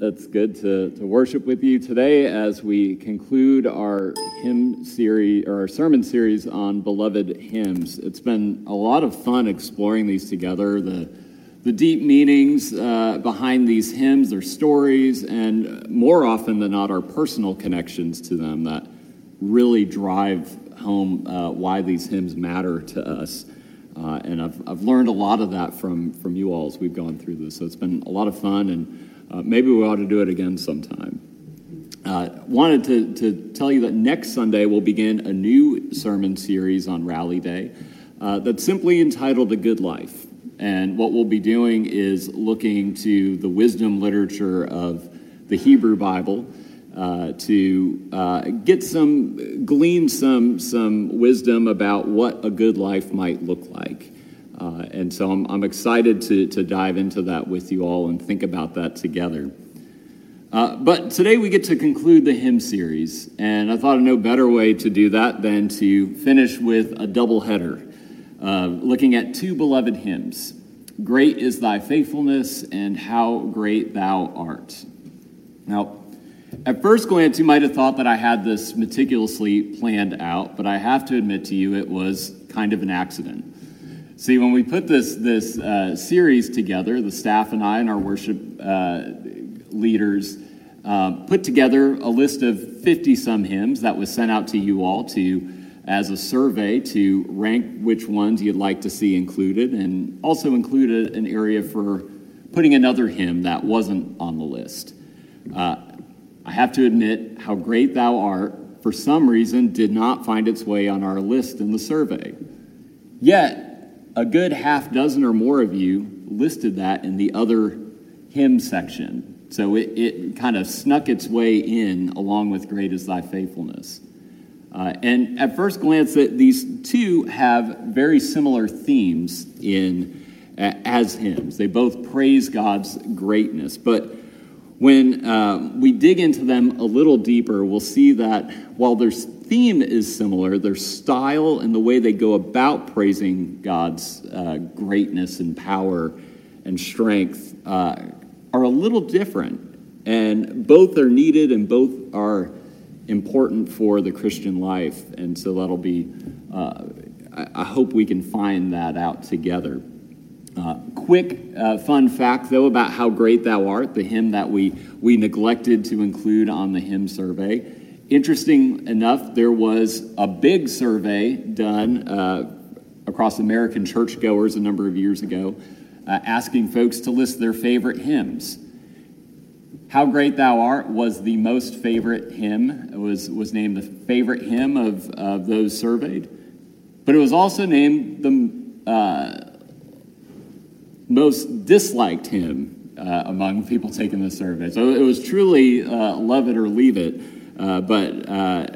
It's good to, to worship with you today as we conclude our hymn series or our sermon series on beloved hymns. It's been a lot of fun exploring these together, the, the deep meanings uh, behind these hymns, their stories, and more often than not, our personal connections to them that really drive home uh, why these hymns matter to us. Uh, and I've, I've learned a lot of that from, from you all as we've gone through this. So it's been a lot of fun, and uh, maybe we ought to do it again sometime. Uh, wanted to, to tell you that next Sunday we'll begin a new sermon series on Rally Day uh, that's simply entitled A Good Life. And what we'll be doing is looking to the wisdom literature of the Hebrew Bible uh, to uh, get some, glean some, some wisdom about what a good life might look like. Uh, and so I'm, I'm excited to, to dive into that with you all and think about that together. Uh, but today we get to conclude the hymn series, and I thought of no better way to do that than to finish with a double header, uh, looking at two beloved hymns Great is thy faithfulness, and how great thou art. Now, at first glance, you might have thought that I had this meticulously planned out, but I have to admit to you it was kind of an accident. See, when we put this, this uh, series together, the staff and I and our worship uh, leaders uh, put together a list of 50 some hymns that was sent out to you all to as a survey to rank which ones you'd like to see included, and also included an area for putting another hymn that wasn't on the list. Uh, I have to admit, How Great Thou Art, for some reason, did not find its way on our list in the survey. Yet, a good half dozen or more of you listed that in the other hymn section. So it, it kind of snuck its way in along with Great is Thy Faithfulness. Uh, and at first glance, that these two have very similar themes in as hymns. They both praise God's greatness, but when uh, we dig into them a little deeper, we'll see that while their theme is similar, their style and the way they go about praising God's uh, greatness and power and strength uh, are a little different. And both are needed and both are important for the Christian life. And so that'll be, uh, I hope we can find that out together. Uh, quick uh, fun fact, though, about how great thou art, the hymn that we, we neglected to include on the hymn survey. Interesting enough, there was a big survey done uh, across American churchgoers a number of years ago, uh, asking folks to list their favorite hymns. How Great Thou Art was the most favorite hymn. It was, was named the favorite hymn of, of those surveyed. But it was also named the uh, most disliked hymn uh, among people taking the survey. So it was truly uh, love it or leave it. Uh, but uh,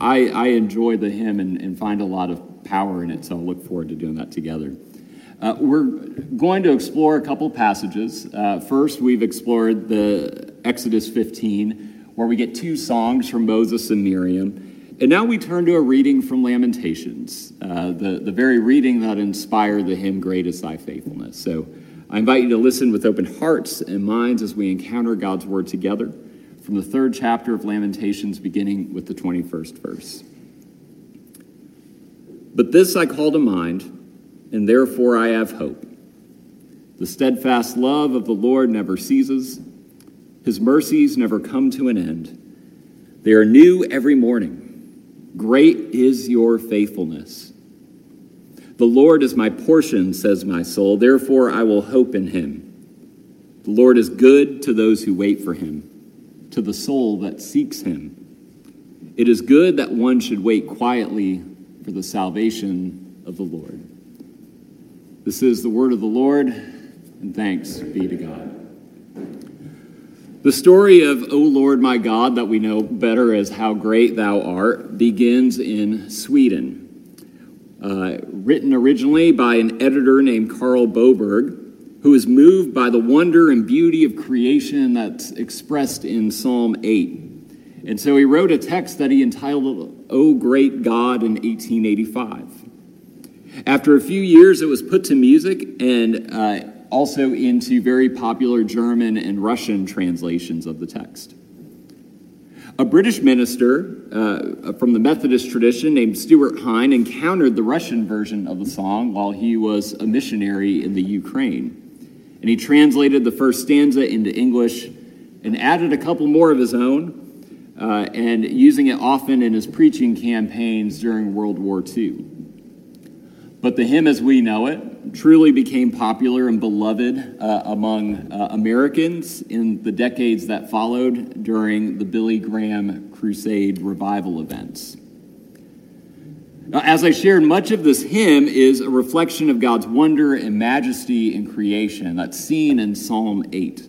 I, I enjoy the hymn and, and, find a lot of power in it, so I look forward to doing that together. Uh, we're going to explore a couple passages. Uh, first, we've explored the Exodus 15, where we get two songs from Moses and Miriam. And now we turn to a reading from Lamentations, the, the very reading that inspired the hymn, Great is Thy Faithfulness. So I invite you to listen with open hearts and minds as we encounter God's word together from the third chapter of Lamentations, beginning with the 21st verse. But this I call to mind, and therefore I have hope. The steadfast love of the Lord never ceases, his mercies never come to an end. They are new every morning. Great is your faithfulness. The Lord is my portion, says my soul, therefore I will hope in him. The Lord is good to those who wait for him, to the soul that seeks him. It is good that one should wait quietly for the salvation of the Lord. This is the word of the Lord, and thanks be to God. The story of, O Lord my God, that we know better as How Great Thou Art, begins in Sweden uh, written originally by an editor named Carl Boberg, who is moved by the wonder and beauty of creation that's expressed in Psalm 8. And so he wrote a text that he entitled, O Great God, in 1885. After a few years, it was put to music, and uh, also into very popular German and Russian translations of the text. A British minister uh, from the Methodist tradition named Stuart Hine encountered the Russian version of the song while he was a missionary in the Ukraine. And he translated the first stanza into English and added a couple more of his own, uh, and using it often in his preaching campaigns during World War II. But the hymn as we know it truly became popular and beloved uh, among uh, Americans in the decades that followed during the Billy Graham Crusade revival events. Now, as I shared, much of this hymn is a reflection of God's wonder and majesty in creation. That's seen in Psalm 8.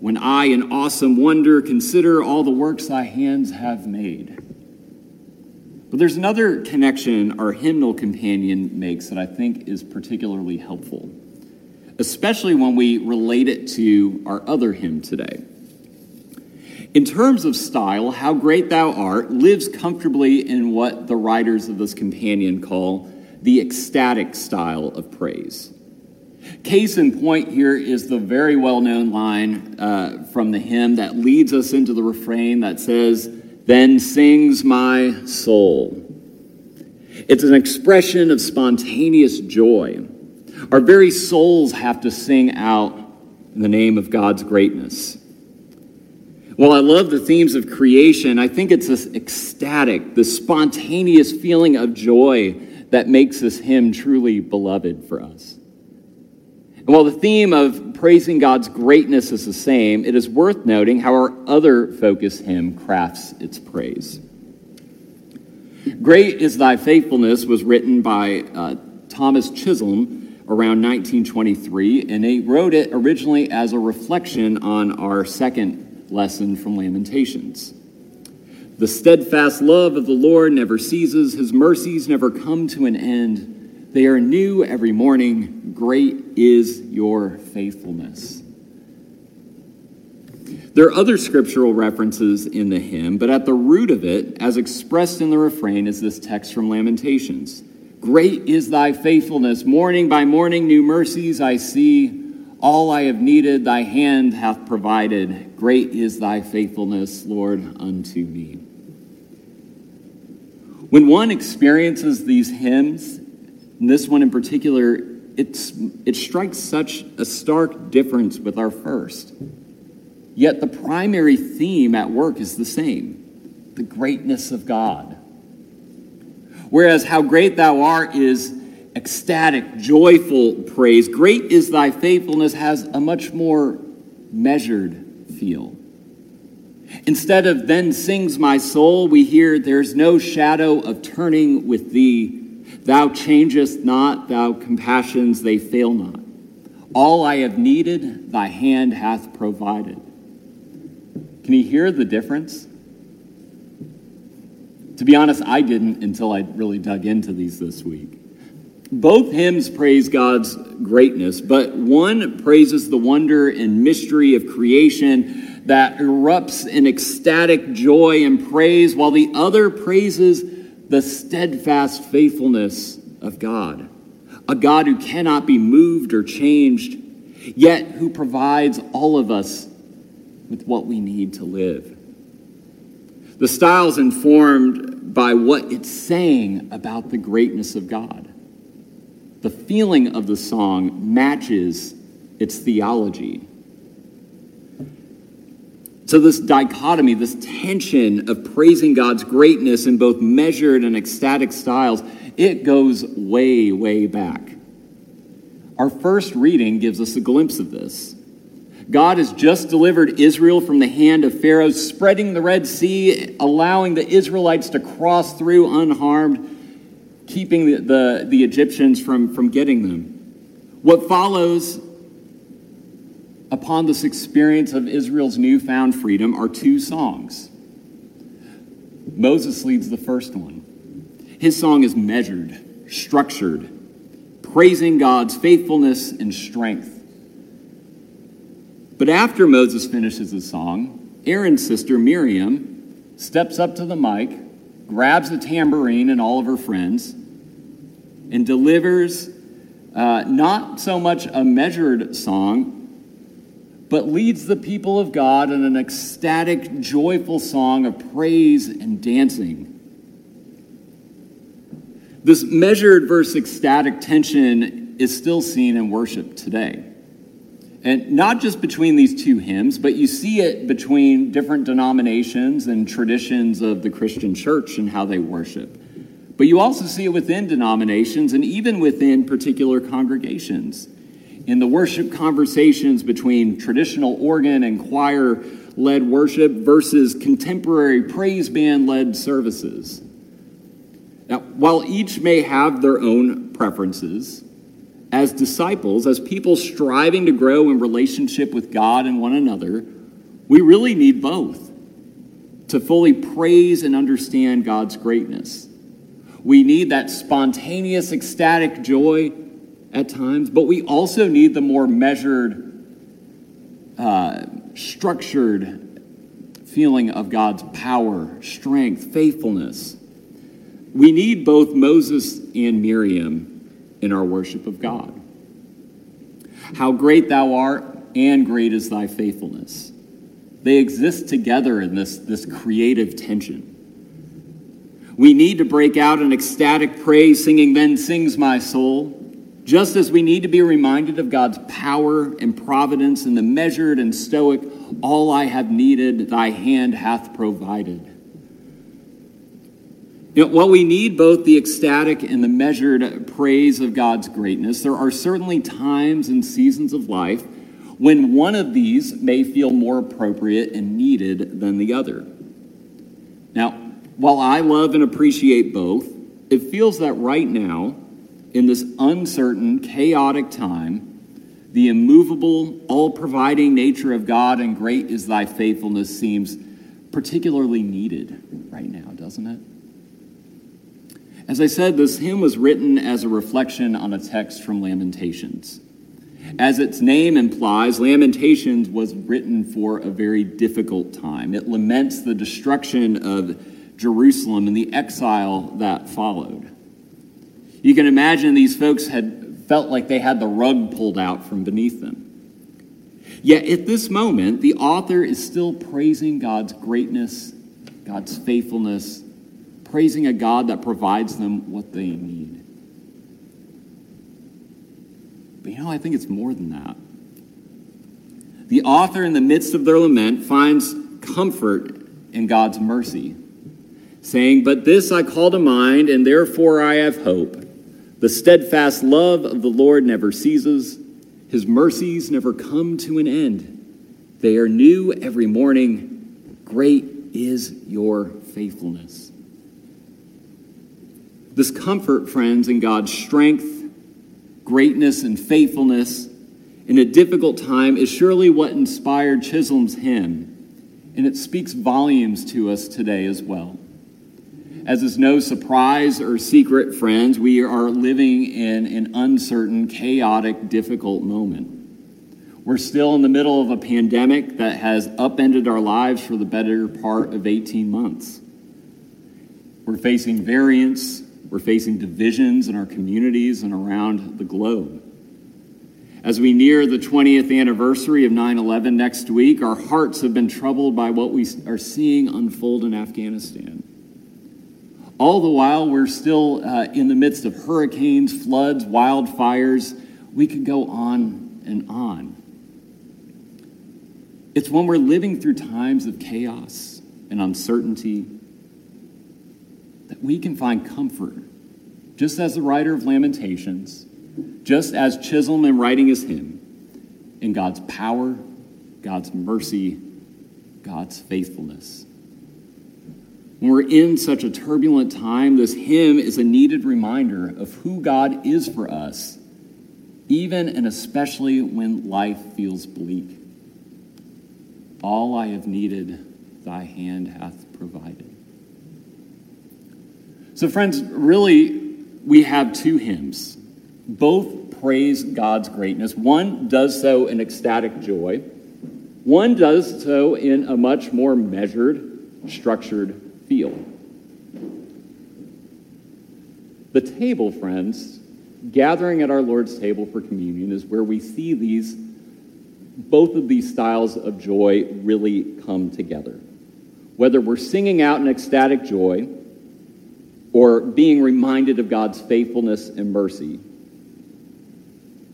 When I, in awesome wonder, consider all the works thy hands have made. But there's another connection our hymnal companion makes that I think is particularly helpful, especially when we relate it to our other hymn today. In terms of style, How Great Thou Art lives comfortably in what the writers of this companion call the ecstatic style of praise. Case in point here is the very well known line uh, from the hymn that leads us into the refrain that says, then sings my soul. It's an expression of spontaneous joy. Our very souls have to sing out in the name of God's greatness. While I love the themes of creation, I think it's this ecstatic, this spontaneous feeling of joy that makes this hymn truly beloved for us. And while the theme of praising God's greatness is the same, it is worth noting how our other focus hymn crafts its praise. Great is Thy Faithfulness was written by uh, Thomas Chisholm around 1923, and he wrote it originally as a reflection on our second lesson from Lamentations. The steadfast love of the Lord never ceases, his mercies never come to an end. They are new every morning. Great is your faithfulness. There are other scriptural references in the hymn, but at the root of it, as expressed in the refrain, is this text from Lamentations Great is thy faithfulness. Morning by morning, new mercies I see. All I have needed, thy hand hath provided. Great is thy faithfulness, Lord, unto me. When one experiences these hymns and this one in particular, it's, it strikes such a stark difference with our first. Yet the primary theme at work is the same the greatness of God. Whereas how great thou art is ecstatic, joyful praise, great is thy faithfulness has a much more measured feel. Instead of then sings my soul, we hear there's no shadow of turning with thee Thou changest not, thou compassions, they fail not. All I have needed, thy hand hath provided. Can you hear the difference? To be honest, I didn't until I really dug into these this week. Both hymns praise God's greatness, but one praises the wonder and mystery of creation that erupts in ecstatic joy and praise, while the other praises the steadfast faithfulness of God, a God who cannot be moved or changed, yet who provides all of us with what we need to live. The style is informed by what it's saying about the greatness of God. The feeling of the song matches its theology. So, this dichotomy, this tension of praising God's greatness in both measured and ecstatic styles, it goes way, way back. Our first reading gives us a glimpse of this. God has just delivered Israel from the hand of Pharaoh, spreading the Red Sea, allowing the Israelites to cross through unharmed, keeping the, the, the Egyptians from, from getting them. What follows upon this experience of Israel's newfound freedom are two songs. Moses leads the first one. His song is measured, structured, praising God's faithfulness and strength. But after Moses finishes his song, Aaron's sister Miriam steps up to the mic, grabs the tambourine and all of her friends, and delivers uh, not so much a measured song, but leads the people of God in an ecstatic, joyful song of praise and dancing. This measured versus ecstatic tension is still seen in worship today. And not just between these two hymns, but you see it between different denominations and traditions of the Christian church and how they worship. But you also see it within denominations and even within particular congregations. In the worship conversations between traditional organ and choir led worship versus contemporary praise band led services. Now, while each may have their own preferences, as disciples, as people striving to grow in relationship with God and one another, we really need both to fully praise and understand God's greatness. We need that spontaneous, ecstatic joy at times, but we also need the more measured, uh, structured feeling of God's power, strength, faithfulness. We need both Moses and Miriam in our worship of God. How great thou art, and great is thy faithfulness. They exist together in this, this creative tension. We need to break out in ecstatic praise, singing, Then sings my soul, just as we need to be reminded of God's power and providence in the measured and stoic, All I have needed, thy hand hath provided. You know, while we need both the ecstatic and the measured praise of God's greatness, there are certainly times and seasons of life when one of these may feel more appropriate and needed than the other. Now, while I love and appreciate both, it feels that right now, in this uncertain, chaotic time, the immovable, all providing nature of God and great is thy faithfulness seems particularly needed right now, doesn't it? As I said, this hymn was written as a reflection on a text from Lamentations. As its name implies, Lamentations was written for a very difficult time. It laments the destruction of Jerusalem and the exile that followed. You can imagine these folks had felt like they had the rug pulled out from beneath them. Yet at this moment, the author is still praising God's greatness, God's faithfulness, praising a God that provides them what they need. But you know, I think it's more than that. The author, in the midst of their lament, finds comfort in God's mercy, saying, But this I call to mind, and therefore I have hope. The steadfast love of the Lord never ceases, his mercies never come to an end. They are new every morning. Great is your faithfulness. This comfort, friends, in God's strength, greatness, and faithfulness in a difficult time is surely what inspired Chisholm's hymn, and it speaks volumes to us today as well. As is no surprise or secret, friends, we are living in an uncertain, chaotic, difficult moment. We're still in the middle of a pandemic that has upended our lives for the better part of 18 months. We're facing variants, we're facing divisions in our communities and around the globe. As we near the 20th anniversary of 9 11 next week, our hearts have been troubled by what we are seeing unfold in Afghanistan. All the while, we're still uh, in the midst of hurricanes, floods, wildfires. We could go on and on. It's when we're living through times of chaos and uncertainty that we can find comfort, just as the writer of Lamentations, just as Chisholm in writing his hymn, in God's power, God's mercy, God's faithfulness. When we're in such a turbulent time, this hymn is a needed reminder of who God is for us, even and especially when life feels bleak. All I have needed, thy hand hath provided. So, friends, really, we have two hymns. Both praise God's greatness. One does so in ecstatic joy, one does so in a much more measured, structured feel. The table, friends, gathering at our Lord's table for communion is where we see these, both of these styles of joy really come together. Whether we're singing out in ecstatic joy or being reminded of God's faithfulness and mercy,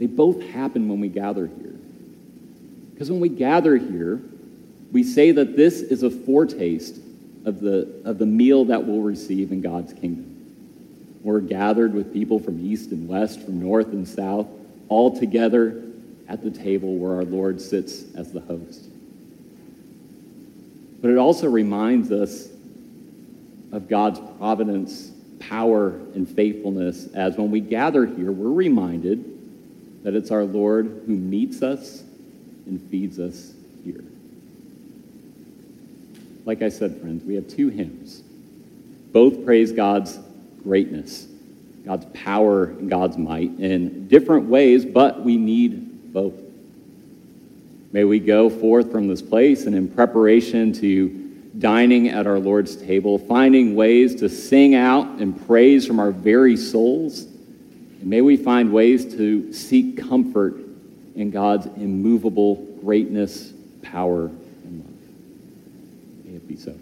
they both happen when we gather here. Because when we gather here, we say that this is a foretaste of the, of the meal that we'll receive in God's kingdom. We're gathered with people from east and west, from north and south, all together at the table where our Lord sits as the host. But it also reminds us of God's providence, power, and faithfulness as when we gather here, we're reminded that it's our Lord who meets us and feeds us here. Like I said, friends, we have two hymns. Both praise God's greatness, God's power, and God's might in different ways, but we need both. May we go forth from this place and in preparation to dining at our Lord's table, finding ways to sing out and praise from our very souls. And may we find ways to seek comfort in God's immovable greatness, power, and love. May it be so.